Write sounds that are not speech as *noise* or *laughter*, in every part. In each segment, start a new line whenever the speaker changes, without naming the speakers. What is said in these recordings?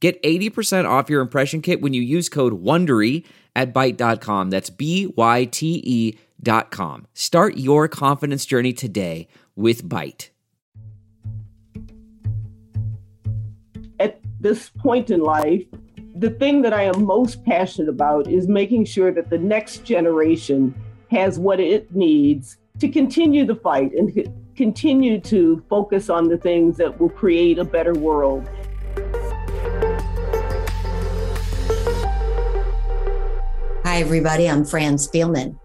Get 80% off your impression kit when you use code WONDERY at Byte.com. That's B-Y-T-E dot com. Start your confidence journey today with Byte.
At this point in life, the thing that I am most passionate about is making sure that the next generation has what it needs to continue the fight and continue to focus on the things that will create a better world.
Hi, everybody. I'm Fran Spielman.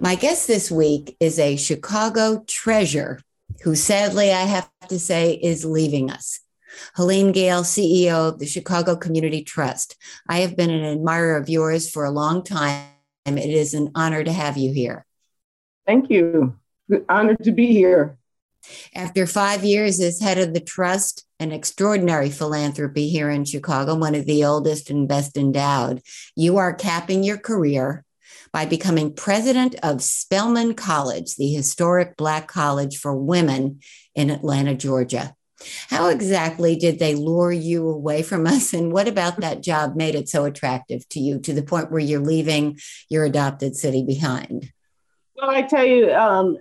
My guest this week is a Chicago treasure who sadly, I have to say, is leaving us. Helene Gayle, CEO of the Chicago Community Trust. I have been an admirer of yours for a long time. It is an honor to have you here.
Thank you. Honored to be here.
After five years as head of the trust, an extraordinary philanthropy here in Chicago, one of the oldest and best endowed, you are capping your career by becoming president of Spelman College, the historic Black college for women in Atlanta, Georgia. How exactly did they lure you away from us? And what about that job made it so attractive to you to the point where you're leaving your adopted city behind?
Well, I tell you, um,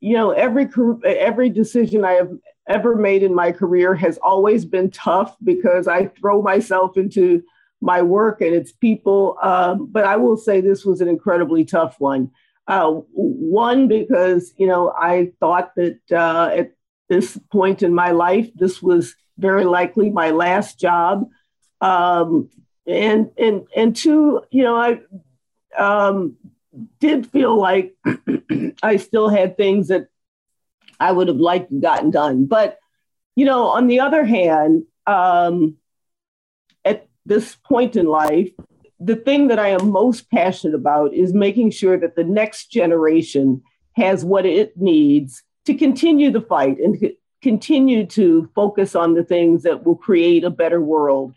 you know, every every decision I have ever made in my career has always been tough because I throw myself into my work and its people. Um, but I will say this was an incredibly tough one. Uh, one because you know I thought that uh, at this point in my life this was very likely my last job, um, and and and two, you know I um, did feel like *clears throat* I still had things that I would have liked gotten done. But, you know, on the other hand, um, at this point in life, the thing that I am most passionate about is making sure that the next generation has what it needs to continue the fight and continue to focus on the things that will create a better world.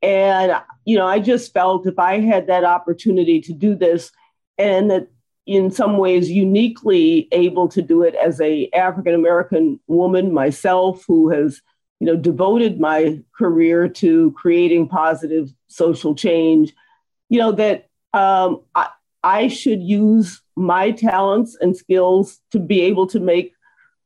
And, you know, I just felt if I had that opportunity to do this and that in some ways uniquely able to do it as a African American woman myself who has you know devoted my career to creating positive social change. You know that um, I, I should use my talents and skills to be able to make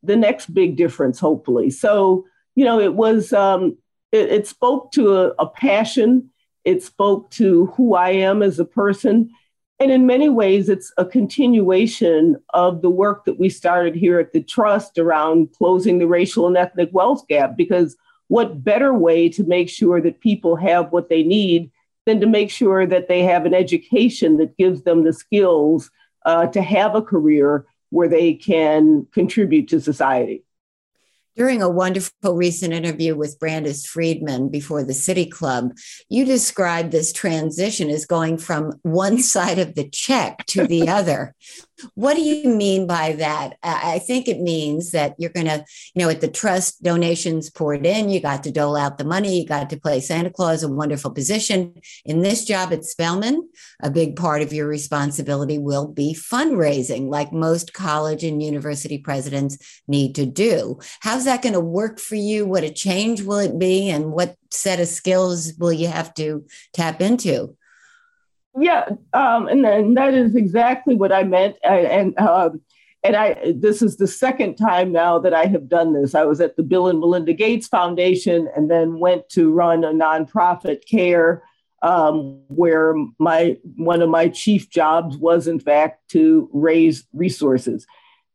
the next big difference hopefully. So you know it was um, it, it spoke to a, a passion. It spoke to who i am as a person and in many ways, it's a continuation of the work that we started here at the Trust around closing the racial and ethnic wealth gap. Because what better way to make sure that people have what they need than to make sure that they have an education that gives them the skills uh, to have a career where they can contribute to society?
During a wonderful recent interview with Brandis Friedman before the City Club, you described this transition as going from one *laughs* side of the check to the *laughs* other. What do you mean by that? I think it means that you're going to, you know, at the trust donations poured in, you got to dole out the money, you got to play Santa Claus, a wonderful position. In this job at Spelman, a big part of your responsibility will be fundraising, like most college and university presidents need to do. How's that going to work for you? What a change will it be? And what set of skills will you have to tap into?
Yeah, um, and, and that is exactly what I meant. I, and um, and I this is the second time now that I have done this. I was at the Bill and Melinda Gates Foundation, and then went to run a nonprofit CARE um, where my one of my chief jobs was in fact to raise resources.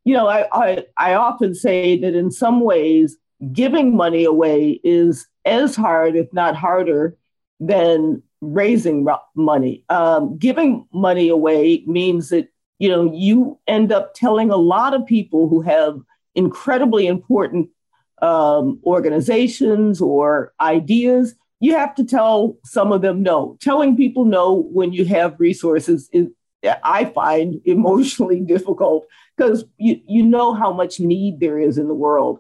You know, I, I, I often say that in some ways, giving money away is as hard, if not harder, than raising money. Um, giving money away means that you know you end up telling a lot of people who have incredibly important um, organizations or ideas you have to tell some of them no. Telling people no when you have resources is, I find, *laughs* emotionally difficult because you, you know how much need there is in the world.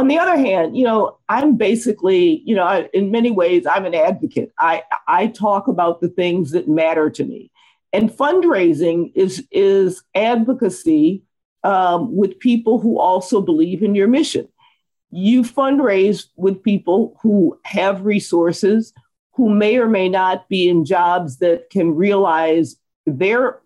On the other hand, you know, I'm basically, you know, I, in many ways, I'm an advocate. I, I talk about the things that matter to me. And fundraising is, is advocacy um, with people who also believe in your mission. You fundraise with people who have resources, who may or may not be in jobs that can realize their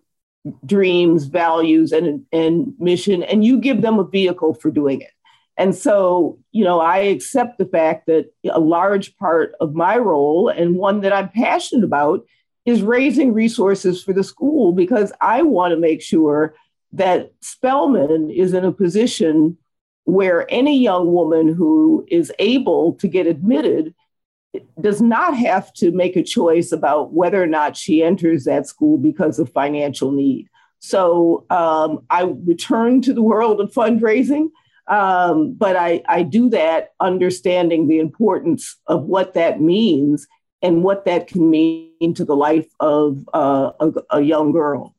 dreams, values, and, and mission, and you give them a vehicle for doing it. And so, you know, I accept the fact that a large part of my role and one that I'm passionate about is raising resources for the school because I want to make sure that Spelman is in a position where any young woman who is able to get admitted does not have to make a choice about whether or not she enters that school because of financial need. So um, I return to the world of fundraising, um, but I, I do that understanding the importance of what that means and what that can mean to the life of uh, a, a young girl.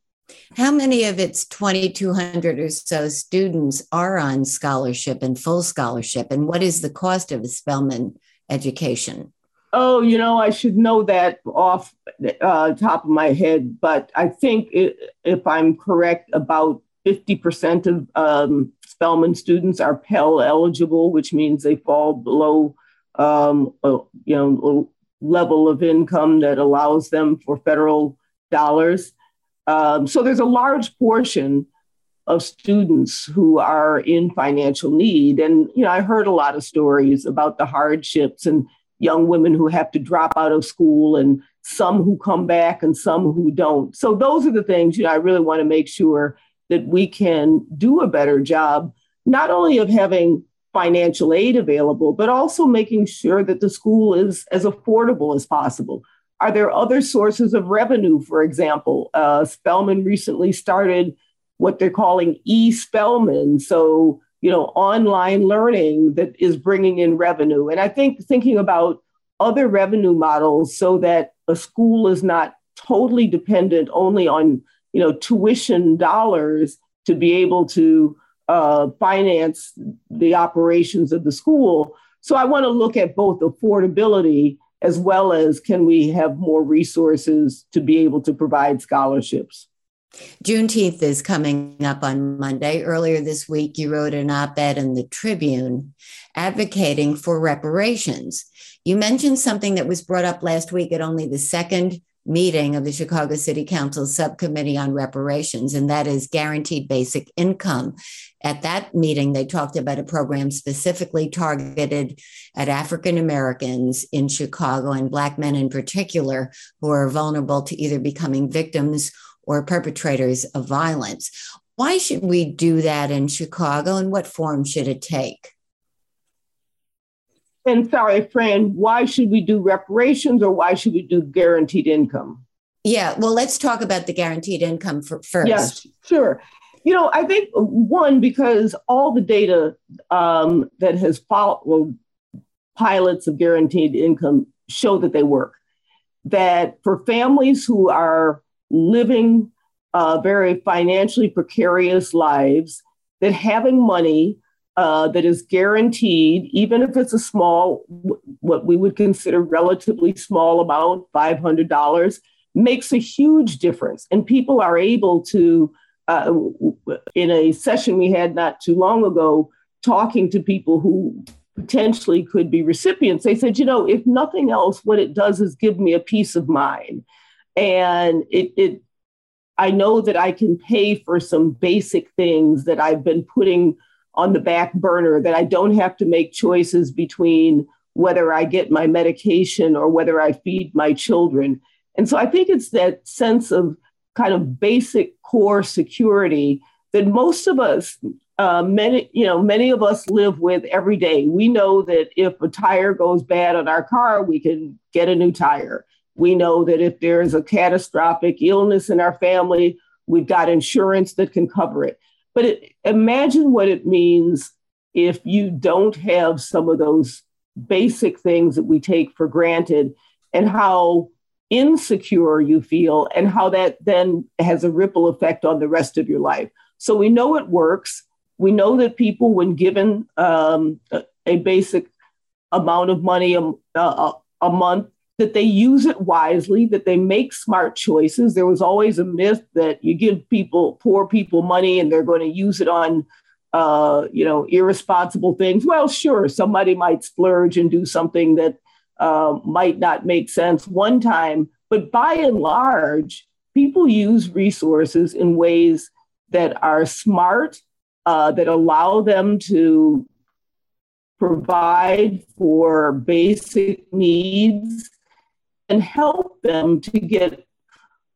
How many of its 2,200 or so students are on scholarship and full scholarship? And what is the cost of a Spelman education?
Oh, you know, I should know that off uh, top of my head, but I think it, if I'm correct, about 50% of um, Spelman students are Pell eligible, which means they fall below, um, a, you know, level of income that allows them for federal dollars. Um, so there's a large portion of students who are in financial need. And, you know, I heard a lot of stories about the hardships and young women who have to drop out of school and some who come back and some who don't. So those are the things, you know, I really want to make sure that we can do a better job, not only of having financial aid available, but also making sure that the school is as affordable as possible. Are there other sources of revenue, for example? Uh, Spelman recently started what they're calling e Spelman. So, you know, online learning that is bringing in revenue. And I think thinking about other revenue models so that a school is not totally dependent only on, you know, tuition dollars to be able to uh, finance the operations of the school. So I want to look at both affordability as well as can we have more resources to be able to provide scholarships.
Juneteenth is coming up on Monday. Earlier this week, you wrote an op ed in the Tribune advocating for reparations. You mentioned something that was brought up last week at only the second meeting of the Chicago City Council Subcommittee on Reparations, and that is guaranteed basic income. At that meeting, they talked about a program specifically targeted at African Americans in Chicago and Black men in particular who are vulnerable to either becoming victims or perpetrators of violence. Why should we do that in Chicago and what form should it take?
And sorry, Fran, why should we do reparations or why should we do guaranteed income?
Yeah, well, let's talk about the guaranteed income for, first.
Yes, sure. You know, I think one, because all the data um, that has followed well, pilots of guaranteed income show that they work. That for families who are living uh, very financially precarious lives, that having money uh, that is guaranteed, even if it's a small, what we would consider relatively small amount, $500, makes a huge difference. And people are able to, uh, in a session we had not too long ago, talking to people who potentially could be recipients, they said, you know, if nothing else, what it does is give me a peace of mind. And it, it I know that I can pay for some basic things that I've been putting on the back burner that I don't have to make choices between whether I get my medication or whether I feed my children. And so I think it's that sense of kind of basic core security that most of us, uh, many, you know, many of us live with every day. We know that if a tire goes bad on our car, we can get a new tire. We know that if there is a catastrophic illness in our family, we've got insurance that can cover it. But it, imagine what it means if you don't have some of those basic things that we take for granted and how insecure you feel and how that then has a ripple effect on the rest of your life. So we know it works. We know that people, when given um, a, a, basic amount of money a, a, a month, that they use it wisely, that they make smart choices. There was always a myth that you give people, poor people, money and they're going to use it on, uh, you know, irresponsible things. Well, sure, somebody might splurge and do something that uh, might not make sense one time, but by and large, people use resources in ways that are smart, uh, that allow them to provide for basic needs and help them to get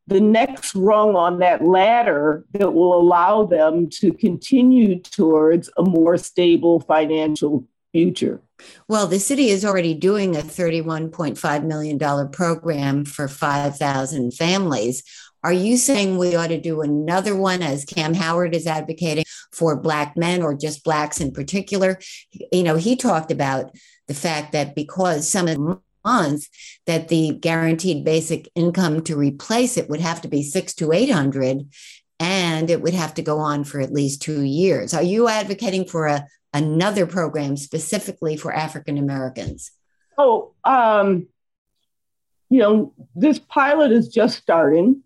the next rung on that ladder that will allow them to continue towards a more stable financial future.
Well, the city is already doing a $31.5 million program for 5,000 families. Are you saying we ought to do another one as Cam Howard is advocating for Black men or just Blacks in particular? You know, he talked about the fact that because some of month that the guaranteed basic income to replace it would have to be six to 800 and it would have to go on for at least two years. Are you advocating for a, another program specifically for African Americans?
Oh, um, you know, this pilot is just starting.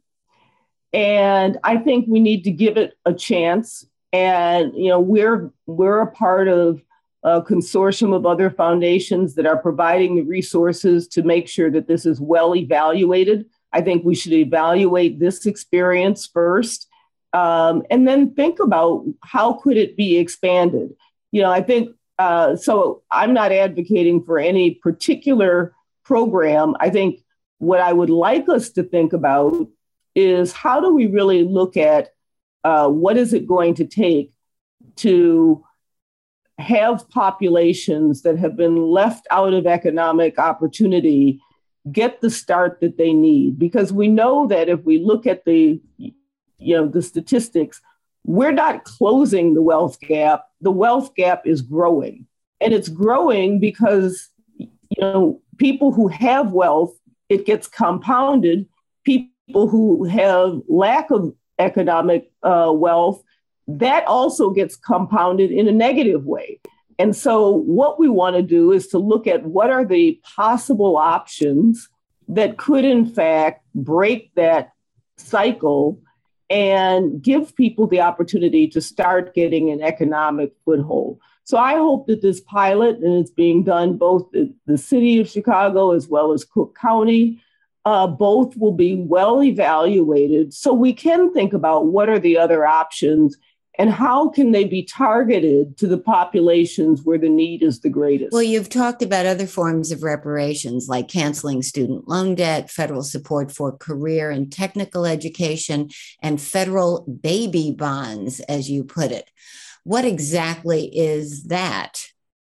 And I think we need to give it a chance. And, you know, we're we're a part of a consortium of other foundations that are providing the resources to make sure that this is well evaluated. I think we should evaluate this experience first um, and then think about how could it be expanded you know, I think uh, so. I'm not advocating for any particular program. I think what I would like us to think about is how do we really look at uh, what is it going to take to have populations that have been left out of economic opportunity get the start that they need because we know that if we look at the you know the statistics we're not closing the wealth gap. The wealth gap is growing. And it's growing because, you know, people who have wealth, it gets compounded. People who have lack of economic uh, wealth, that also gets compounded in a negative way. And so, what we want to do is to look at what are the possible options that could, in fact, break that cycle and give people the opportunity to start getting an economic foothold. So I hope that this pilot, and it's being done both the, city of Chicago as well as Cook County, uh, both will be well evaluated so we can think about what are the other options and how can they be targeted to the populations where the need is the greatest?
Well, you've talked about other forms of reparations like canceling student loan debt, federal support for career and technical education, and federal baby bonds, as you put it. What exactly is that?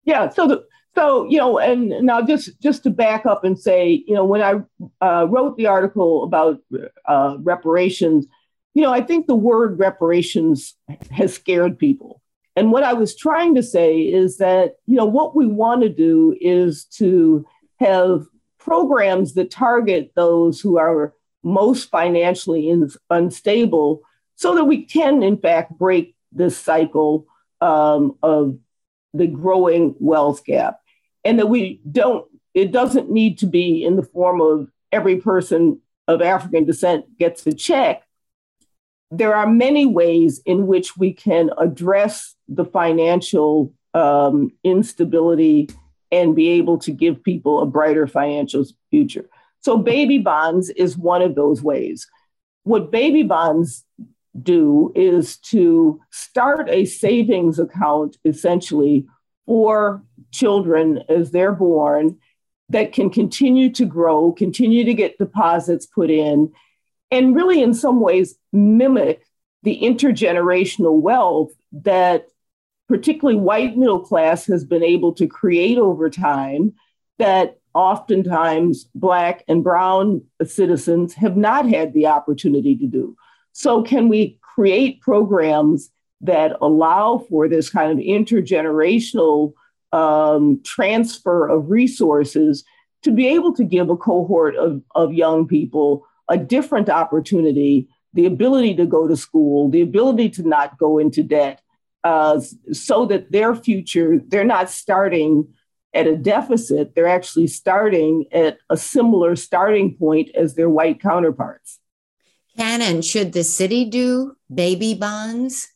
Yeah, so the, so you know, and now just just to back up and say, you know, when I uh, wrote the article about uh, reparations, you know, I think the word reparations has scared people. And what I was trying to say is that, you know, what we want to do is to have programs that target those who are most financially in, unstable so that we can, in fact, break this cycle um, of the growing wealth gap. And that we don't, it doesn't need to be in the form of every person of African descent gets a check, there are many ways in which we can address the financial um, instability and be able to give people a brighter financial future. So, baby bonds is one of those ways. What baby bonds do is to start a savings account essentially for children as they're born that can continue to grow, continue to get deposits put in, and really, in some ways, mimic the intergenerational wealth that particularly white middle class has been able to create over time that oftentimes black and brown citizens have not had the opportunity to do. So can we create programs that allow for this kind of intergenerational um, transfer of resources to be able to give a cohort of, of young people a different opportunity, the ability to go to school, the ability to not go into debt, uh, so that their future, they're not starting at a deficit, they're actually starting at a similar starting point as their white counterparts.
Can and should the city do baby bonds?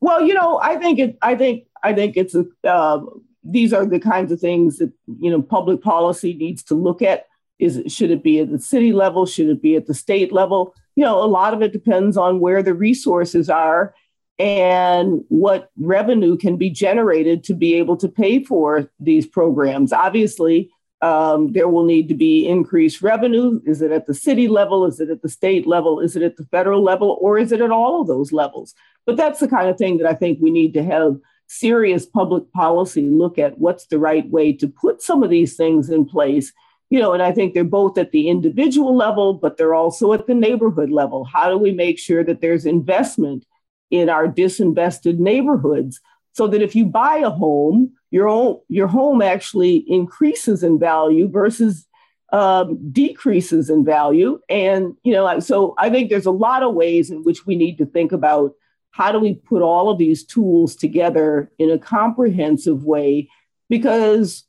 Well, you know, I think it. I think I think it's a. Uh, these are the kinds of things that you know public policy needs to look at. Is should it be at the city level? Should it be at the state level? You know, a lot of it depends on where the resources are and what revenue can be generated to be able to pay for these programs. Obviously, um, there will need to be increased revenue. Is it at the city level? Is it at the state level? Is it at the federal level? Or is it at all of those levels? But that's the kind of thing that I think we need to have serious public policy look at what's the right way to put some of these things in place. You know, and I think they're both at the individual level, but they're also at the neighborhood level. How do we make sure that there's investment in our disinvested neighborhoods so that if you buy a home, your own, your home actually increases in value versus um, decreases in value. And you know, so I think there's a lot of ways in which we need to think about how do we put all of these tools together in a comprehensive way, because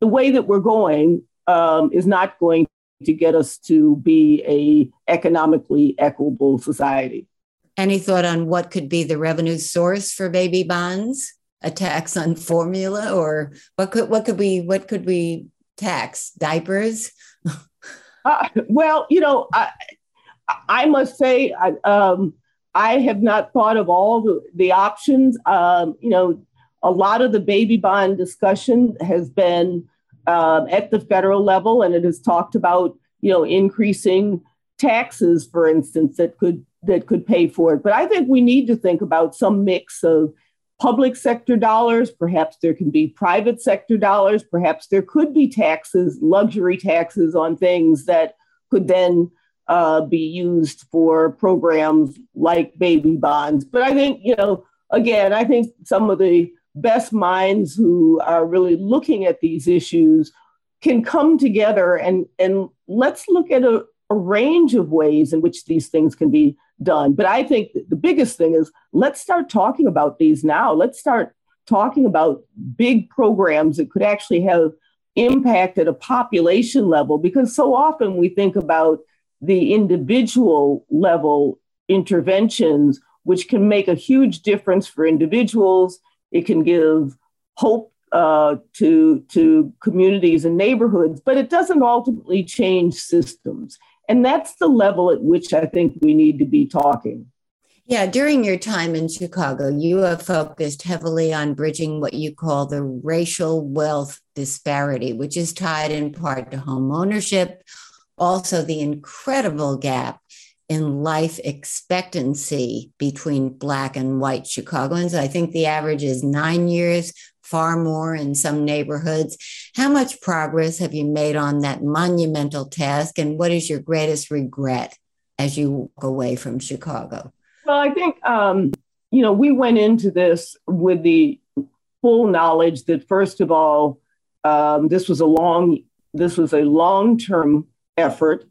the way that we're going um, is not going to get us to be a economically equitable society.
Any thought on what could be the revenue source for baby bonds? A tax on formula, or what could what could we what could we tax? Diapers? *laughs*
uh, well, you know, I I must say, I, um, I have not thought of all the, the options. Um, you know, a lot of the baby bond discussion has been um, at the federal level, and it has talked about you know increasing taxes, for instance, that could that could pay for it. But I think we need to think about some mix of public sector dollars. Perhaps there can be private sector dollars. Perhaps there could be taxes, luxury taxes on things that could then uh, be used for programs like baby bonds. But I think, you know, again, I think some of the best minds who are really looking at these issues can come together and, and let's look at a, a range of ways in which these things can be done. But I think the biggest thing is let's start talking about these now. Let's start talking about big programs that could actually have impact at a population level because so often we think about the individual level interventions which can make a huge difference for individuals it can give hope uh, to to communities and neighborhoods but it doesn't ultimately change systems and that's the level at which I think we need to be talking.
Yeah, during your time in Chicago, you have focused heavily on bridging what you call the racial wealth disparity, which is tied in part to home ownership, also the incredible gap in life expectancy between Black and white Chicagoans. I think the average is nine years, far more in some neighborhoods. How much progress have you made on that monumental task? And what is your greatest regret as you walk away from Chicago?
Well, I think, um, you know, we went into this with the full knowledge that, first of all, um, this was a long this was a long term effort.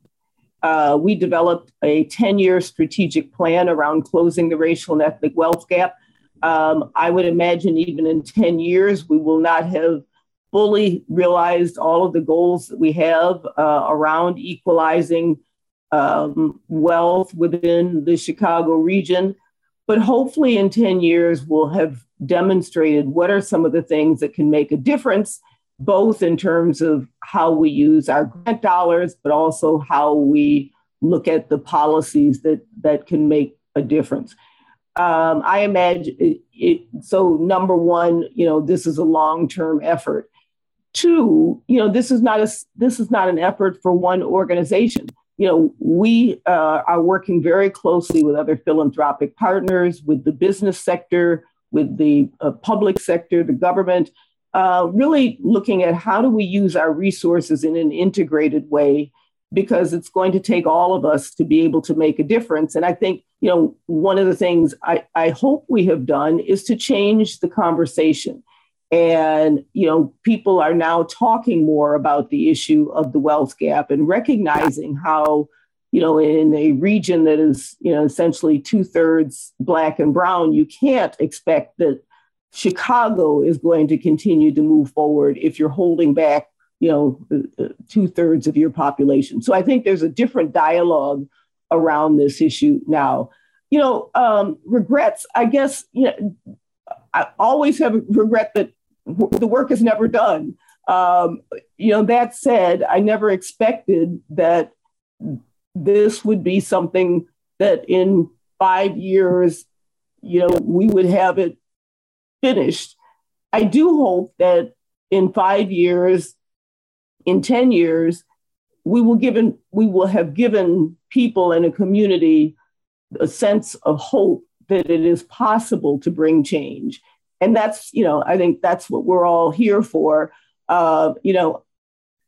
Uh, we developed a 10 year strategic plan around closing the racial and ethnic wealth gap. Um, I would imagine even in 10 years, we will not have fully realized all of the goals that we have uh, around equalizing um, wealth within the Chicago region. But hopefully, in 10 years, we'll have demonstrated what are some of the things that can make a difference, both in terms of how we use our grant dollars, but also how we look at the policies that, that can make a difference um, I imagine it, it, so. Number one, you know, this is a long-term effort. Two, you know, this is not a this is not an effort for one organization. You know, we uh, are working very closely with other philanthropic partners, with the business sector, with the uh, public sector, the government, uh, really looking at how do we use our resources in an integrated way because it's going to take all of us to be able to make a difference. And I think, you know, one of the things I, I hope we have done is to change the conversation. And, you know, people are now talking more about the issue of the wealth gap and recognizing how, you know, in a region that is, you know, essentially two thirds black and brown, you can't expect that Chicago is going to continue to move forward if you're holding back, you know, uh, uh, two thirds of your population. So I think there's a different dialogue around this issue now. You know, um, regrets, I guess, you know, I always have a regret that the work is never done. Um, you know, that said, I never expected that this would be something that in five years, you know, we would have it finished. I do hope that in five years, in 10 years, we will given we will have given people in a community a sense of hope that it is possible to bring change and that's you know i think that's what we're all here for uh, you know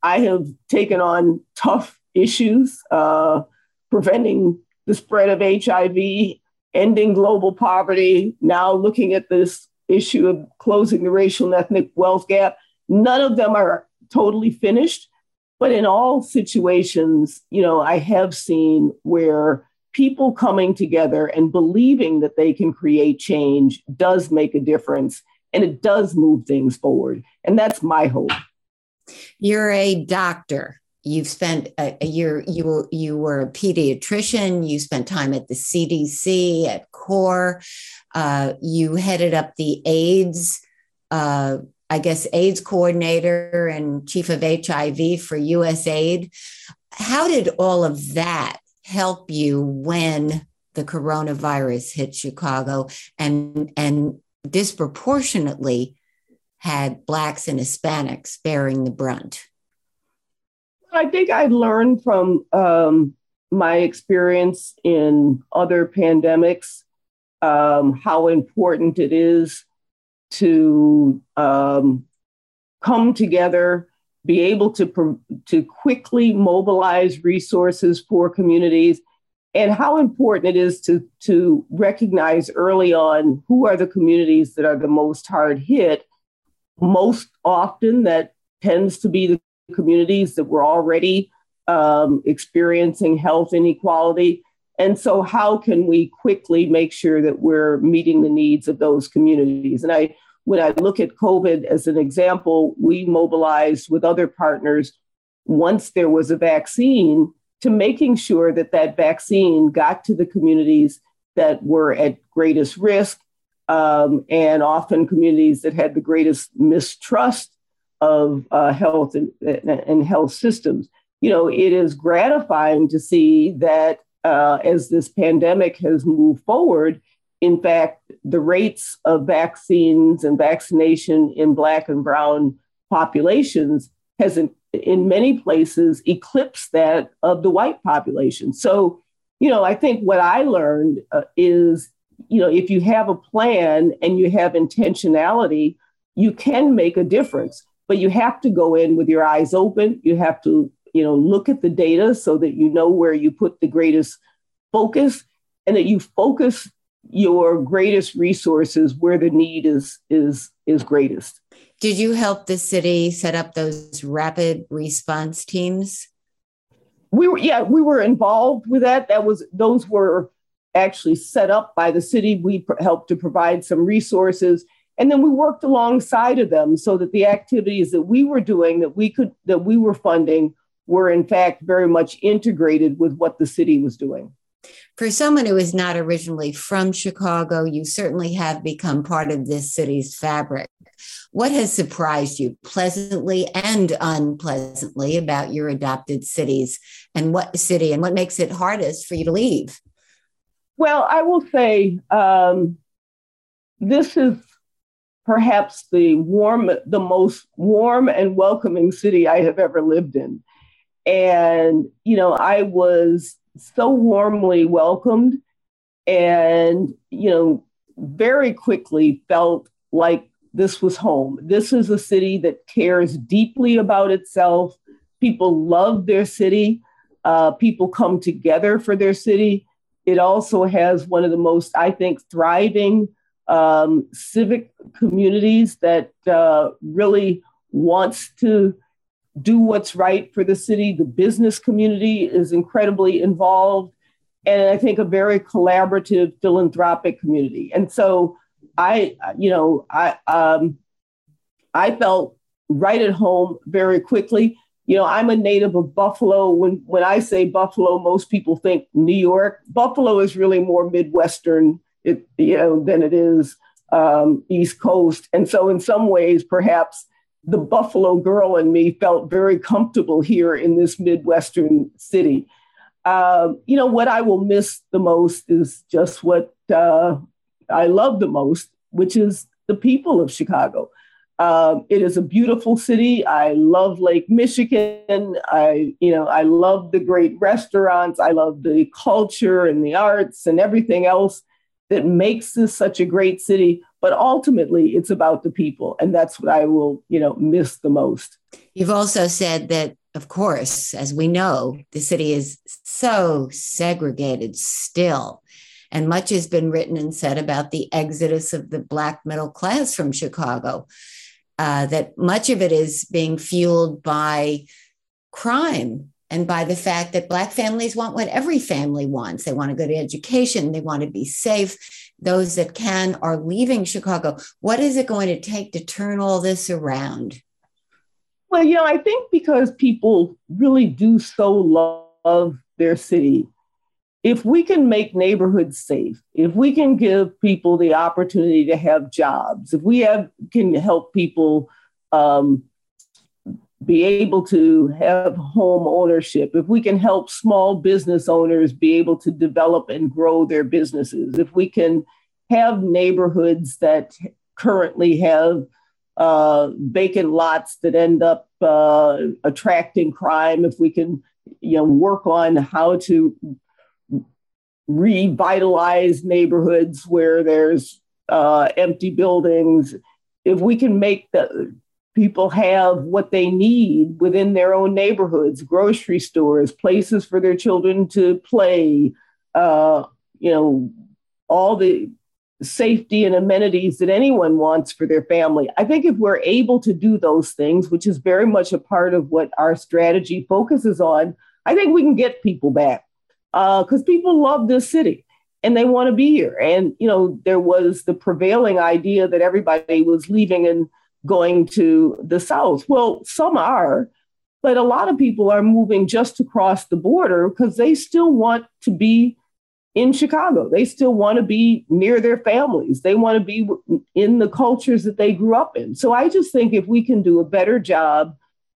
i have taken on tough issues uh, preventing the spread of hiv ending global poverty now looking at this issue of closing the racial and ethnic wealth gap none of them are totally finished but in all situations you know i have seen where people coming together and believing that they can create change does make a difference and it does move things forward. And that's my hope.
You're a doctor. You've spent a, a year, you, you were a pediatrician, you spent time at the CDC, at CARE, uh, you headed up the AIDS, uh, I guess, AIDS coordinator and chief of HIV for USAID. How did all of that help you when the coronavirus hit Chicago and and disproportionately had blacks and Hispanics bearing the brunt?
I think I learned from um, my experience in other pandemics um, how important it is to um, come together be able to, to quickly mobilize resources for communities and how important it is to, to recognize early on who are the communities that are the most hard hit. Most often, that tends to be the communities that were already um, experiencing health inequality. And so, how can we quickly make sure that we're meeting the needs of those communities? And I when I look at COVID as an example, we mobilized with other partners once there was a vaccine to making sure that that vaccine got to the communities that were at greatest risk um, and often communities that had the greatest mistrust of uh, health and, and, health systems. You know, it is gratifying to see that uh, as this pandemic has moved forward, in fact, the rates of vaccines and vaccination in Black and Brown populations has, in, in many places, eclipsed that of the white population. So, you know, I think what I learned uh, is, you know, if you have a plan and you have intentionality, you can make a difference, but you have to go in with your eyes open. You have to, you know, look at the data so that you know where you put the greatest focus and that you focus your greatest resources where the need is is is greatest.
Did you help the city set up those rapid response teams?
We were yeah, we were involved with that. That was those were actually set up by the city. We helped to provide some resources and then we worked alongside of them so that the activities that we were doing that we could that we were funding were in fact very much integrated with what the city was doing.
For someone who is not originally from Chicago, you certainly have become part of this city's fabric. What has surprised you pleasantly and unpleasantly about your adopted cities and what city and what makes it hardest for you to leave?
Well, I will say um, this is perhaps the warm, the most warm and welcoming city I have ever lived in. And, you know, I was so warmly welcomed and, you know, very quickly felt like this was home. This is a city that cares deeply about itself. People love their city. Uh, people come together for their city. It also has one of the most, I think, thriving um, civic communities that uh, really wants to do what's right for the city. The business community is incredibly involved, and I think a very collaborative philanthropic community. And so I, you know, I um, I felt right at home very quickly. You know, I'm a native of Buffalo. When when I say Buffalo, most people think New York. Buffalo is really more Midwestern, it, you know, than it is um, East Coast. And so, in some ways, perhaps the Buffalo girl in me felt very comfortable here in this Midwestern city. Uh, you know, what I will miss the most is just what uh, I love the most, which is the people of Chicago. Um, it is a beautiful city. I love Lake Michigan. I, you know, I love the great restaurants. I love the culture and the arts and everything else that makes this such a great city. But ultimately, it's about the people, and that's what I will, you know, miss the most.
You've also said that, of course, as we know, the city is so segregated still. And much has been written and said about the exodus of the Black middle class from Chicago uh, that much of it is being fueled by crime and by the fact that Black families want what every family wants. They want a good education, they want to be safe. Those that can are leaving Chicago. What is it going to take to turn all this around?
Well, you know, I think because people really do so love their city if we can make neighborhoods safe, if we can give people the opportunity to have jobs, if we have can help people um, be able to have home ownership, if we can help small business owners be able to develop and grow their businesses, if we can have neighborhoods that currently have uh, vacant lots that end up uh, attracting crime, if we can you know work on how to revitalize neighborhoods where there's uh, empty buildings, if we can make the people have what they need within their own neighborhoods, grocery stores, places for their children to play, uh, you know, all the safety and amenities that anyone wants for their family. I think if we're able to do those things, which is very much a part of what our strategy focuses on, I think we can get people back because uh, people love this city and they want to be here. And, you know, there was the prevailing idea that everybody was leaving and going to the South. Well, some are, but a lot of people are moving just across the border because they still want to be in Chicago. They still want to be near their families. They want to be in the cultures that they grew up in. So I just think if we can do a better job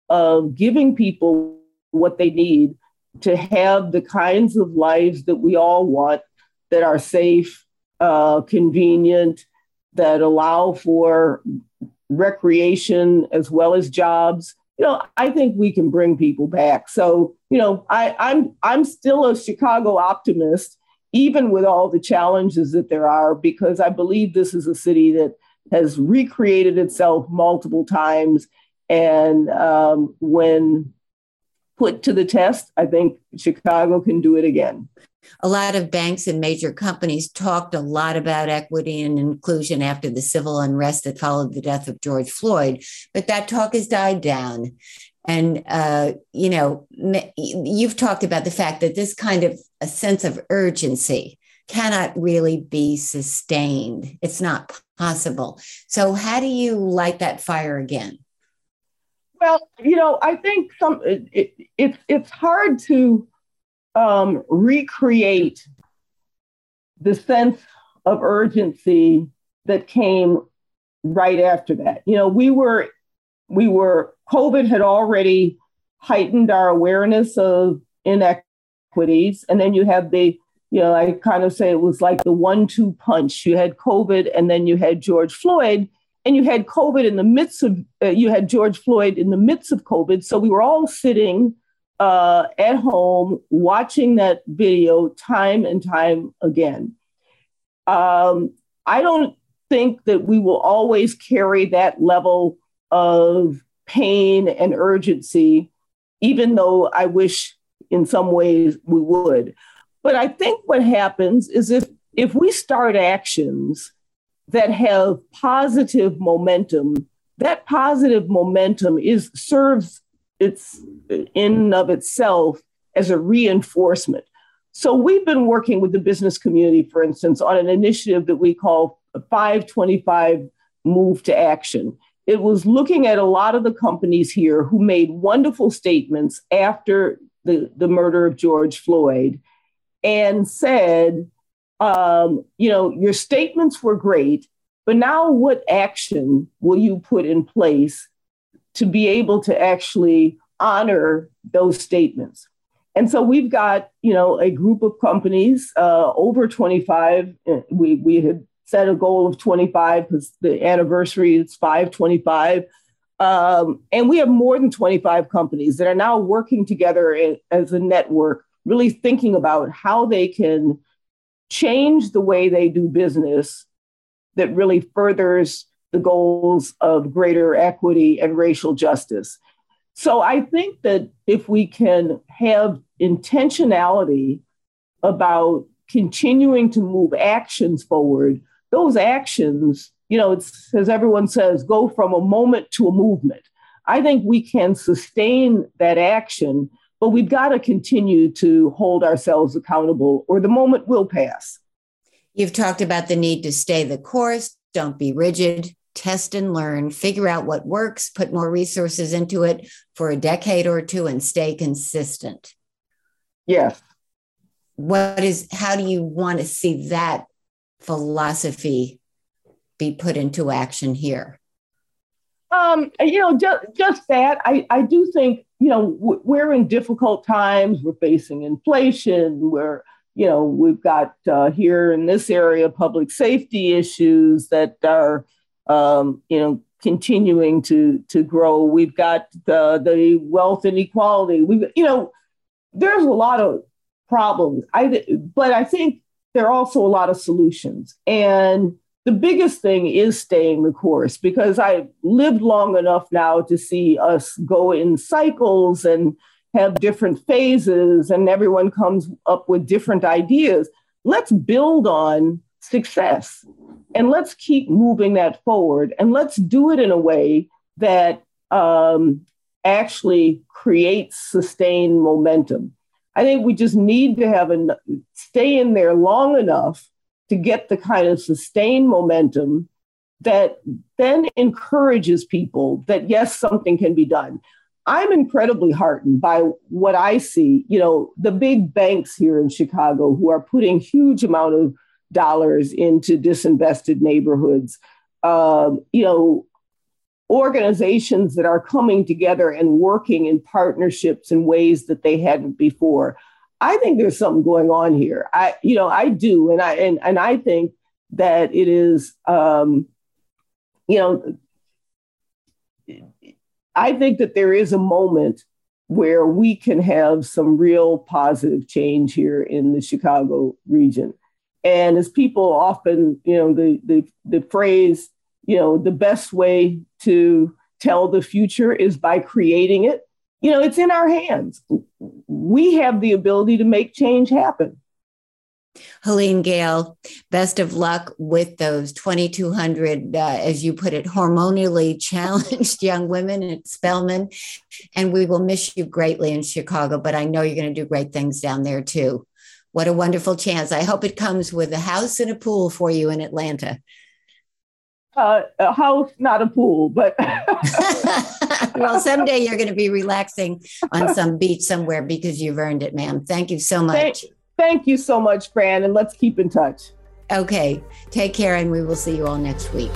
of giving people what they need, to have the kinds of lives that we all want that are safe, uh, convenient, that allow for recreation as well as jobs. You know, I think we can bring people back. So, you know, I, I'm I'm still a Chicago optimist, even with all the challenges that there are, because I believe this is a city that has recreated itself multiple times. And um, when put to the test, I think Chicago can do it again.
A lot of banks and major companies talked a lot about equity and inclusion after the civil unrest that followed the death of George Floyd, but that talk has died down. And, uh, you know, you've talked about the fact that this kind of a sense of urgency cannot really be sustained. It's not possible. So, how do you light that fire again?
Well, you know, I think some it, it, it it's hard to um, recreate the sense of urgency that came right after that. You know, we were we were COVID had already heightened our awareness of inequities, and then you have the you know I kind of say it was like the one-two punch. You had COVID, and then you had George Floyd, and you had COVID in the midst of, uh, you had George Floyd in the midst of COVID. So we were all sitting uh, at home watching that video time and time again. Um, I don't think that we will always carry that level of pain and urgency, even though I wish in some ways we would. But I think what happens is if if we start actions that have positive momentum, that positive momentum is serves its in and of itself as a reinforcement. So we've been working with the business community, for instance, on an initiative that we call 525 Move to Action. It was looking at a lot of the companies here who made wonderful statements after the, the murder of George Floyd and said, um, you know, your statements were great, but now what action will you put in place to be able to actually honor those statements? And so we've got, you know, a group of companies, uh, over 25. Uh, we, we had set a goal of 25 because the anniversary is 525. Um, and we have more than 25 companies that are now working together as a network, really thinking about how they can change the way they do business that really furthers the goals of greater equity and racial justice. So I think that if we can have intentionality about continuing to move actions forward, those actions you know, it's as everyone says, go from a moment to a movement. I think we can sustain that action, but we've got to continue to hold ourselves accountable or the moment will pass.
You've talked about the need to stay the course, don't be rigid, test and learn, figure out what works, put more resources into it for a decade or two, and stay consistent.
Yes.
What is, how do you want to see that philosophy be put into action here?
Um, you know, just, just that. I, I do think, you know, we're in difficult times. We're facing inflation. We're, you know, we've got uh, here in this area public safety issues that are, um, you know, continuing to to grow. We've got the the wealth inequality. We, you know, there's a lot of problems. I, but I think there are also a lot of solutions. And the biggest thing is staying the course because I've lived long enough now to see us go in cycles and have different phases, and everyone comes up with different ideas. Let's build on success and let's keep moving that forward and let's do it in a way that um, actually creates sustained momentum. I think we just need to have a stay in there long enough to get the kind of sustained momentum that then encourages people that yes, something can be done. I'm incredibly heartened by what I see. You know, the big banks here in Chicago who are putting huge amount of dollars into disinvested neighborhoods. Um, you know, organizations that are coming together and working in partnerships in ways that they hadn't before. I think there's something going on here. I, you know, I do, and I and and I think that it is, um, you know, I think that there is a moment where we can have some real positive change here in the Chicago region. And as people often, you know, the the the phrase, you know, the best way to tell the future is by creating it you know, it's in our hands. We have the ability to make change happen.
Helene Gayle, best of luck with those 2,200, uh, as you put it, hormonally challenged *laughs* young women at Spelman. And we will miss you greatly in Chicago, but I know you're going to do great things down there too. What a wonderful chance. I hope it comes with a house and a pool for you in Atlanta.
Uh, a house, not a pool, but *laughs*
well, someday you're going to be relaxing on some beach somewhere because you've earned it, ma'am. Thank you so much.
Thank, thank you so much, Fran, and let's keep in touch.
Okay. Take care, and we will see you all next week.